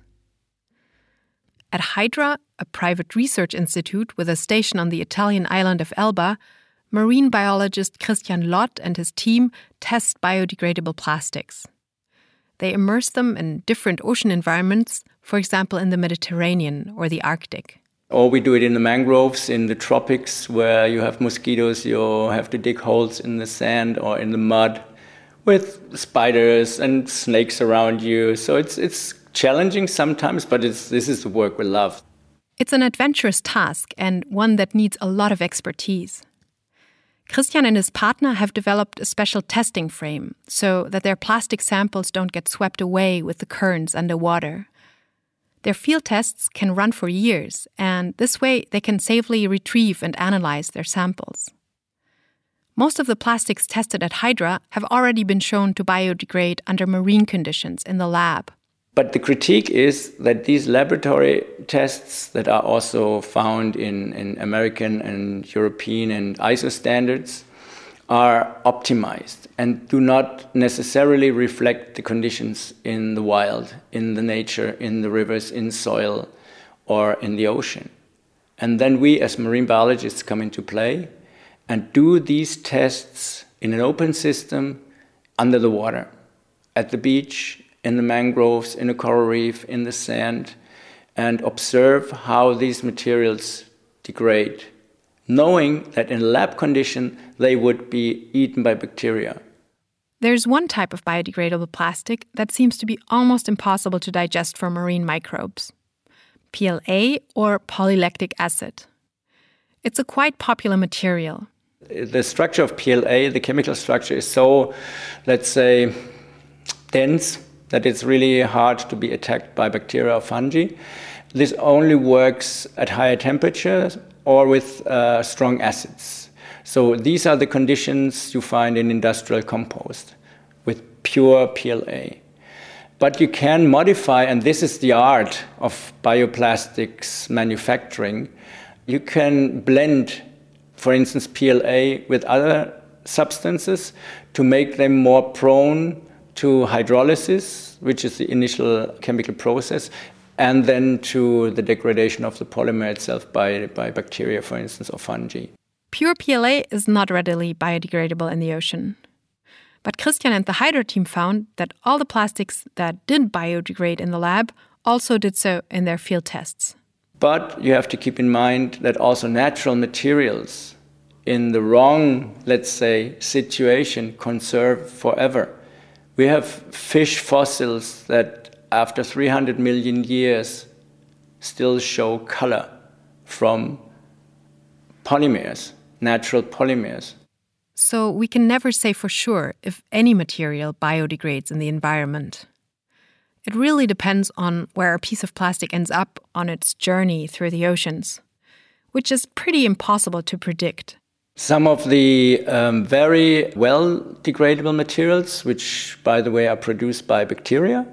At Hydra, a private research institute with a station on the Italian island of Elba, marine biologist Christian Lott and his team test biodegradable plastics. They immerse them in different ocean environments, for example, in the Mediterranean or the Arctic. Or we do it in the mangroves in the tropics where you have mosquitoes, you have to dig holes in the sand or in the mud with spiders and snakes around you. So it's, it's challenging sometimes, but it's, this is the work we love. It's an adventurous task and one that needs a lot of expertise. Christian and his partner have developed a special testing frame so that their plastic samples don't get swept away with the currents underwater. Their field tests can run for years, and this way they can safely retrieve and analyze their samples. Most of the plastics tested at Hydra have already been shown to biodegrade under marine conditions in the lab. But the critique is that these laboratory tests that are also found in, in American and European and ISO standards are optimized and do not necessarily reflect the conditions in the wild, in the nature, in the rivers, in soil, or in the ocean. And then we, as marine biologists, come into play and do these tests in an open system under the water, at the beach, in the mangroves, in a coral reef, in the sand, and observe how these materials degrade, knowing that in lab condition they would be eaten by bacteria. There's one type of biodegradable plastic that seems to be almost impossible to digest for marine microbes PLA or polylactic acid. It's a quite popular material. The structure of PLA, the chemical structure, is so, let's say, dense that it's really hard to be attacked by bacteria or fungi. This only works at higher temperatures or with uh, strong acids. So these are the conditions you find in industrial compost with pure PLA. But you can modify, and this is the art of bioplastics manufacturing. You can blend, for instance, PLA with other substances to make them more prone to hydrolysis, which is the initial chemical process, and then to the degradation of the polymer itself by, by bacteria, for instance, or fungi. Pure PLA is not readily biodegradable in the ocean. But Christian and the Hydra team found that all the plastics that did biodegrade in the lab also did so in their field tests. But you have to keep in mind that also natural materials in the wrong, let's say, situation conserve forever. We have fish fossils that, after 300 million years, still show color from polymers, natural polymers. So we can never say for sure if any material biodegrades in the environment. It really depends on where a piece of plastic ends up on its journey through the oceans, which is pretty impossible to predict. Some of the um, very well degradable materials, which, by the way, are produced by bacteria,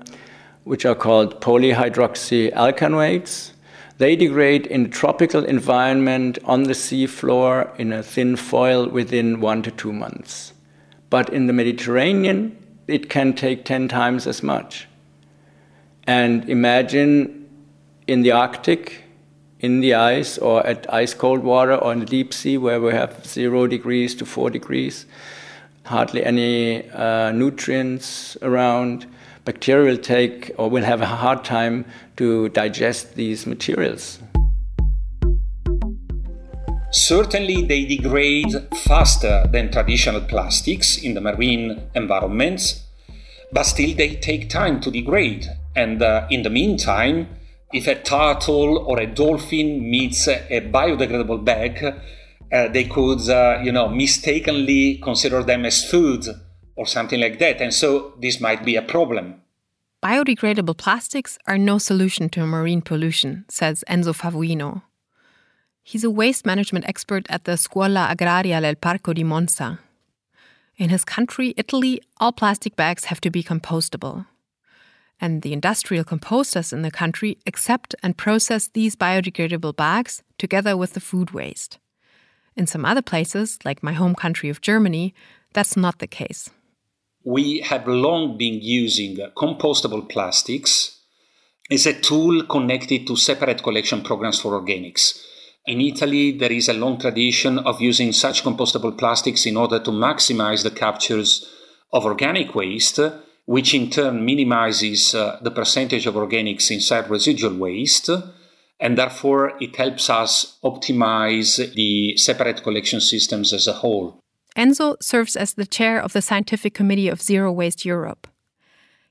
which are called polyhydroxyalkanoates, they degrade in a tropical environment on the seafloor in a thin foil within one to two months. But in the Mediterranean, it can take 10 times as much. And imagine in the Arctic, in the ice or at ice cold water or in the deep sea where we have zero degrees to four degrees, hardly any uh, nutrients around. Bacteria will take or will have a hard time to digest these materials. Certainly, they degrade faster than traditional plastics in the marine environments, but still they take time to degrade. And uh, in the meantime, if a turtle or a dolphin meets a biodegradable bag, uh, they could, uh, you know, mistakenly consider them as food or something like that. And so this might be a problem. Biodegradable plastics are no solution to marine pollution, says Enzo Favoino. He's a waste management expert at the Scuola Agraria del Parco di Monza. In his country, Italy, all plastic bags have to be compostable and the industrial composters in the country accept and process these biodegradable bags together with the food waste. In some other places, like my home country of Germany, that's not the case. We have long been using compostable plastics as a tool connected to separate collection programs for organics. In Italy, there is a long tradition of using such compostable plastics in order to maximize the captures of organic waste which in turn minimizes uh, the percentage of organics inside residual waste, and therefore it helps us optimize the separate collection systems as a whole. Enzo serves as the chair of the scientific committee of Zero Waste Europe.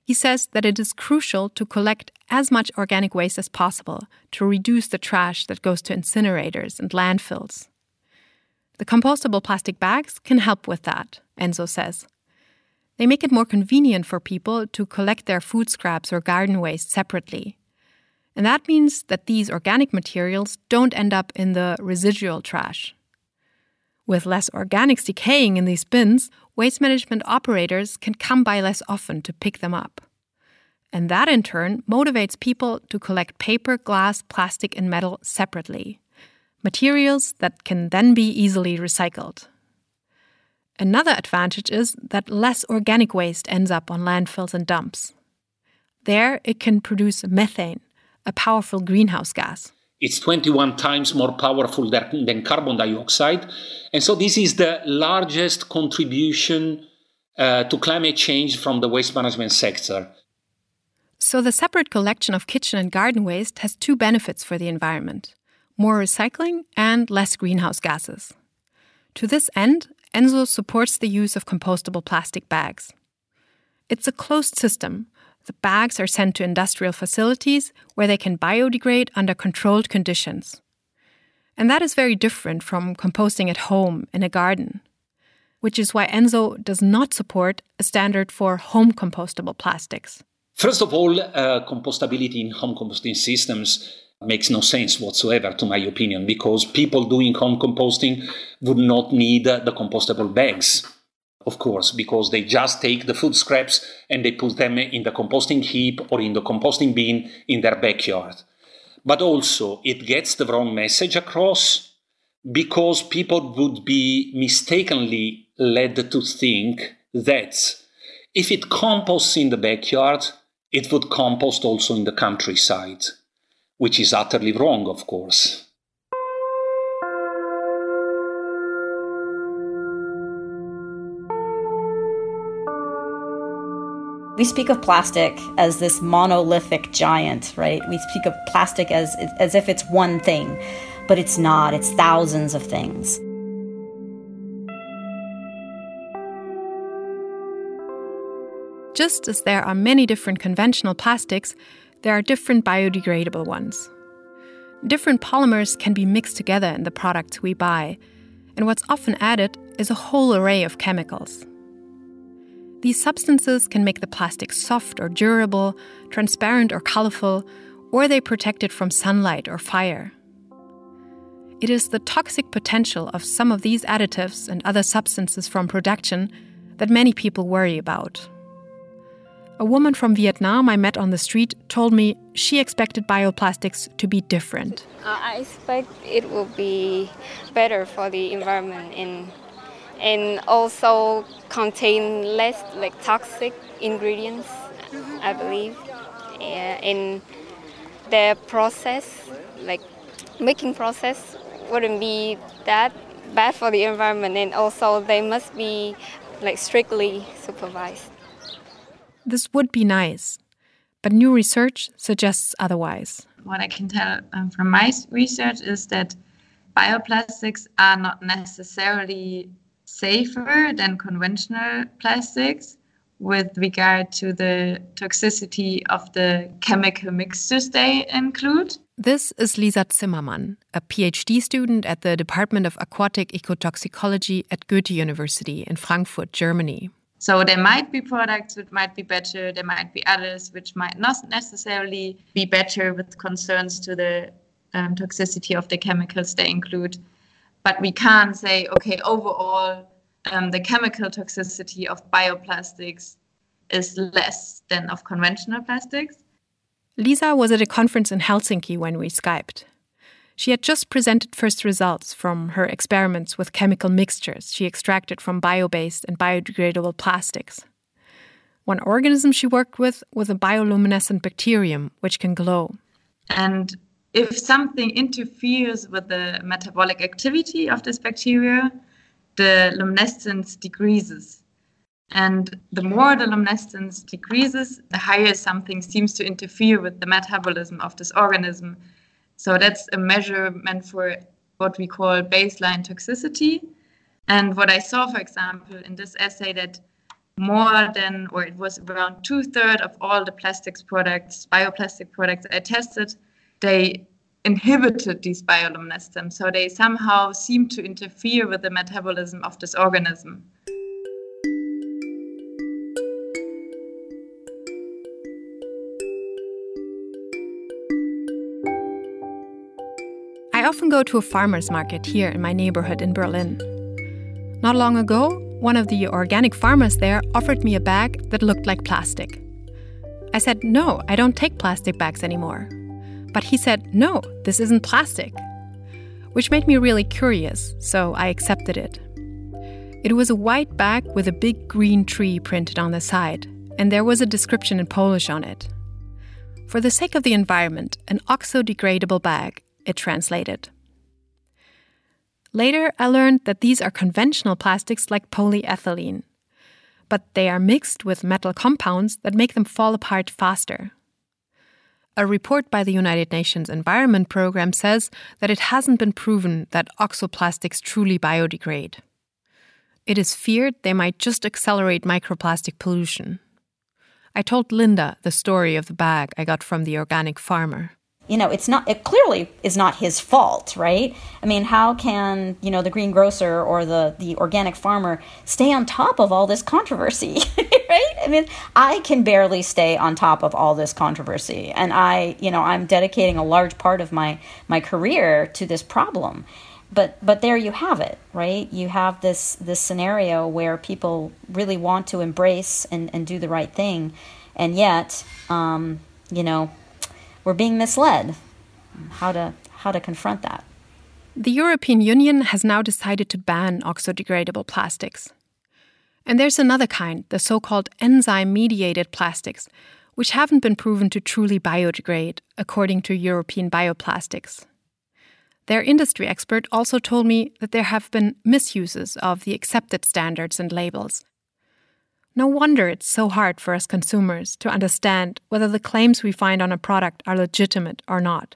He says that it is crucial to collect as much organic waste as possible to reduce the trash that goes to incinerators and landfills. The compostable plastic bags can help with that, Enzo says. They make it more convenient for people to collect their food scraps or garden waste separately. And that means that these organic materials don't end up in the residual trash. With less organics decaying in these bins, waste management operators can come by less often to pick them up. And that in turn motivates people to collect paper, glass, plastic, and metal separately, materials that can then be easily recycled. Another advantage is that less organic waste ends up on landfills and dumps. There, it can produce methane, a powerful greenhouse gas. It's 21 times more powerful than, carbon dioxide. And so this is the largest contribution uh, to climate change from the waste management sector. So, the separate collection of kitchen and garden waste has two benefits for the environment more recycling and less greenhouse gases. To this end, Enzo supports the use of compostable plastic bags. It's a closed system. The bags are sent to industrial facilities where they can biodegrade under controlled conditions. And that is very different from composting at home in a garden, which is why Enzo does not support a standard for home compostable plastics. First of all, uh, compostability in home composting systems makes no sense whatsoever, to my opinion, because people doing home composting would not need the compostable bags, of course, because they just take the food scraps and they put them in the composting heap or in the composting bin in their backyard. But also, it gets the wrong message across because people would be mistakenly led to think that if it composts in the backyard, it would compost also in the countryside which is utterly wrong, of course. We speak of plastic as this monolithic giant, right? We speak of plastic as, as if it's one thing, but it's not, it's thousands of things. Just as there are many different conventional plastics, there are different biodegradable ones. Different polymers can be mixed together in the products we buy, and what's often added is a whole array of chemicals. These substances can make the plastic soft or durable, transparent or colorful, or they protect it from sunlight or fire. It is the toxic potential of some of these additives and other substances from production that many people worry about. A woman from Vietnam I met on the street told me she expected bioplastics to be different. Uh, I expect it will be better for the environment and and also contain less like toxic ingredients, I believe. Yeah, and the process, like making process, wouldn't be that bad for the environment, and also they must be like strictly supervised. This would be nice, but new research suggests otherwise. What I can tell um, from my research is that bioplastics are not necessarily safer than conventional plastics with regard to the toxicity of the chemical mixtures they include. This is Lisa Zimmermann, a PhD student at the Department of Aquatic Ecotoxicology at Goethe University in Frankfurt, Germany. So there might be products which might be better, there might be others which might not necessarily be better with concerns to the um, toxicity of the chemicals they include. But we can't say, okay, overall, um, the chemical toxicity of bioplastics is less than of conventional plastics. Lisa was at a conference in Helsinki when we Skyped. She had just presented first results from her experiments with chemical mixtures she extracted from bio based and biodegradable plastics. One organism she worked with was a bioluminescent bacterium, which can glow. And if something interferes with the metabolic activity of this bacteria, the luminescence decreases. And the more the luminescence decreases, the higher something seems to interfere with the metabolism of this organism so that's a measurement for what we call baseline toxicity. And what I saw, for example, in this assay, that more than, or it was around two thirds of all the plastics products, bioplastic products I tested, they inhibited these bioluminescence. So they somehow seem to interfere with the metabolism of this organism. I often go to a farmer's market here in my neighborhood in Berlin. Not long ago, one of the organic farmers there offered me a bag that looked like plastic. I said, No, I don't take plastic bags anymore. But he said, No, this isn't plastic. Which made me really curious, so I accepted it. It was a white bag with a big green tree printed on the side, and there was a description in Polish on it. For the sake of the environment, an oxo degradable bag it translated. Later, I learned that these are conventional plastics like polyethylene, but they are mixed with metal compounds that make them fall apart faster. A report by the United Nations Environment Programme says that it hasn't been proven that oxoplastics truly biodegrade. It is feared they might just accelerate microplastic pollution. I told Linda the story of the bag I got from the organic farmer you know it's not it clearly is not his fault right? I mean how can you know the greengrocer or the the organic farmer stay on top of all this controversy *laughs* right? I mean i can barely stay on top of all this controversy. And i you know i'm dedicating a large part of my my career to this problem. But but there you have it right? You have this this scenario where people really want to embrace and and do the right thing. And yet um you know we're being misled. How to how to confront that? The European Union has now decided to ban oxodegradable plastics. And there's another kind, the so called enzyme mediated plastics, which haven't been proven to truly biodegrade, according to European bioplastics. Their industry expert also told me that there have been misuses of the accepted standards and labels, no wonder it's so hard for us consumers to understand whether the claims we find on a product are legitimate or not.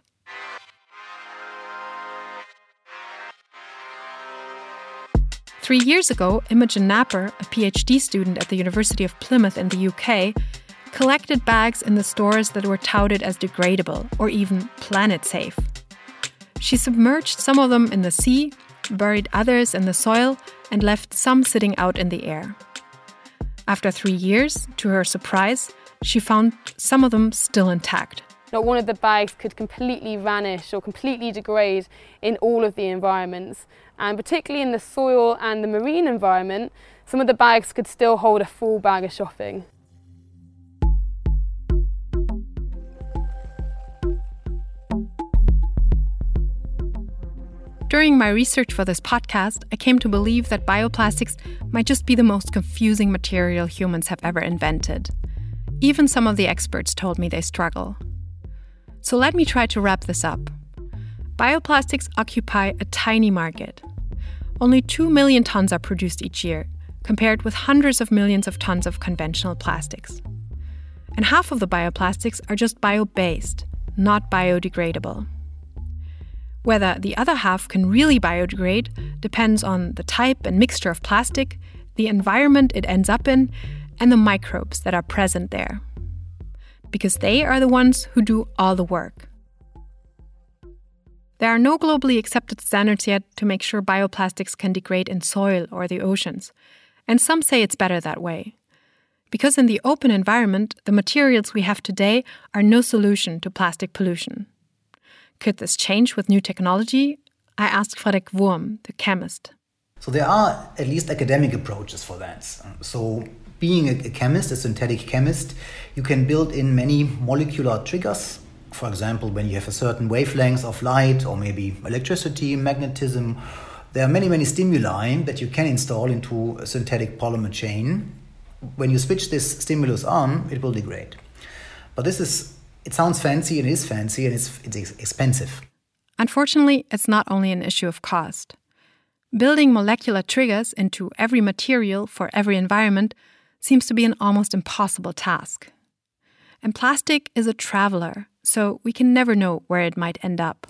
Three years ago, Imogen Napper, a PhD student at the University of Plymouth in the UK, collected bags in the stores that were touted as degradable or even planet safe. She submerged some of them in the sea, buried others in the soil, and left some sitting out in the air. After three years, to her surprise, she found some of them still intact. Not one of the bags could completely vanish or completely degrade in all of the environments. And particularly in the soil and the marine environment, some of the bags could still hold a full bag of shopping. During my research for this podcast, I came to believe that bioplastics might just be the most confusing material humans have ever invented. Even some of the experts told me they struggle. So let me try to wrap this up. Bioplastics occupy a tiny market. Only 2 million tons are produced each year, compared with hundreds of millions of tons of conventional plastics. And half of the bioplastics are just bio based, not biodegradable. Whether the other half can really biodegrade depends on the type and mixture of plastic, the environment it ends up in, and the microbes that are present there. Because they are the ones who do all the work. There are no globally accepted standards yet to make sure bioplastics can degrade in soil or the oceans, and some say it's better that way. Because in the open environment, the materials we have today are no solution to plastic pollution. Could this change with new technology? I asked Frederik Wurm, the chemist. So there are at least academic approaches for that. So being a chemist, a synthetic chemist, you can build in many molecular triggers. For example, when you have a certain wavelength of light or maybe electricity, magnetism, there are many, many stimuli that you can install into a synthetic polymer chain. When you switch this stimulus on, it will degrade. But this is it sounds fancy, it is fancy, and it's, it's expensive. Unfortunately, it's not only an issue of cost. Building molecular triggers into every material for every environment seems to be an almost impossible task. And plastic is a traveler, so we can never know where it might end up.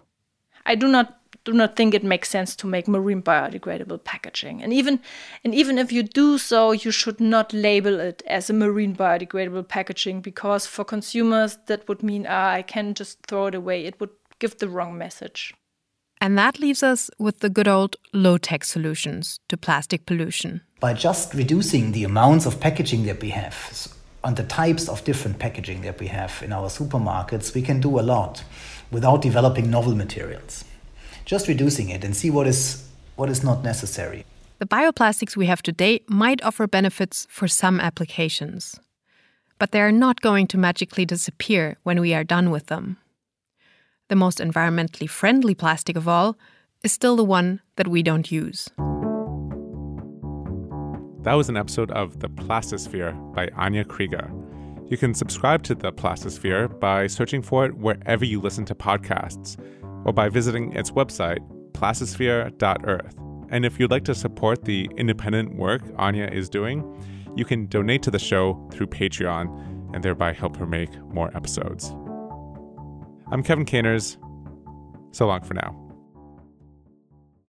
I do not do not think it makes sense to make marine biodegradable packaging. And even and even if you do so, you should not label it as a marine biodegradable packaging because for consumers that would mean ah, I can just throw it away. It would give the wrong message. And that leaves us with the good old low tech solutions to plastic pollution. By just reducing the amounts of packaging that we have and the types of different packaging that we have in our supermarkets, we can do a lot without developing novel materials just reducing it and see what is what is not necessary. The bioplastics we have today might offer benefits for some applications, but they are not going to magically disappear when we are done with them. The most environmentally friendly plastic of all is still the one that we don't use. That was an episode of The Plastisphere by Anja Krieger. You can subscribe to The Plastisphere by searching for it wherever you listen to podcasts or by visiting its website, plastisphere.earth. And if you'd like to support the independent work Anja is doing, you can donate to the show through Patreon and thereby help her make more episodes. I'm Kevin Caners. So long for now.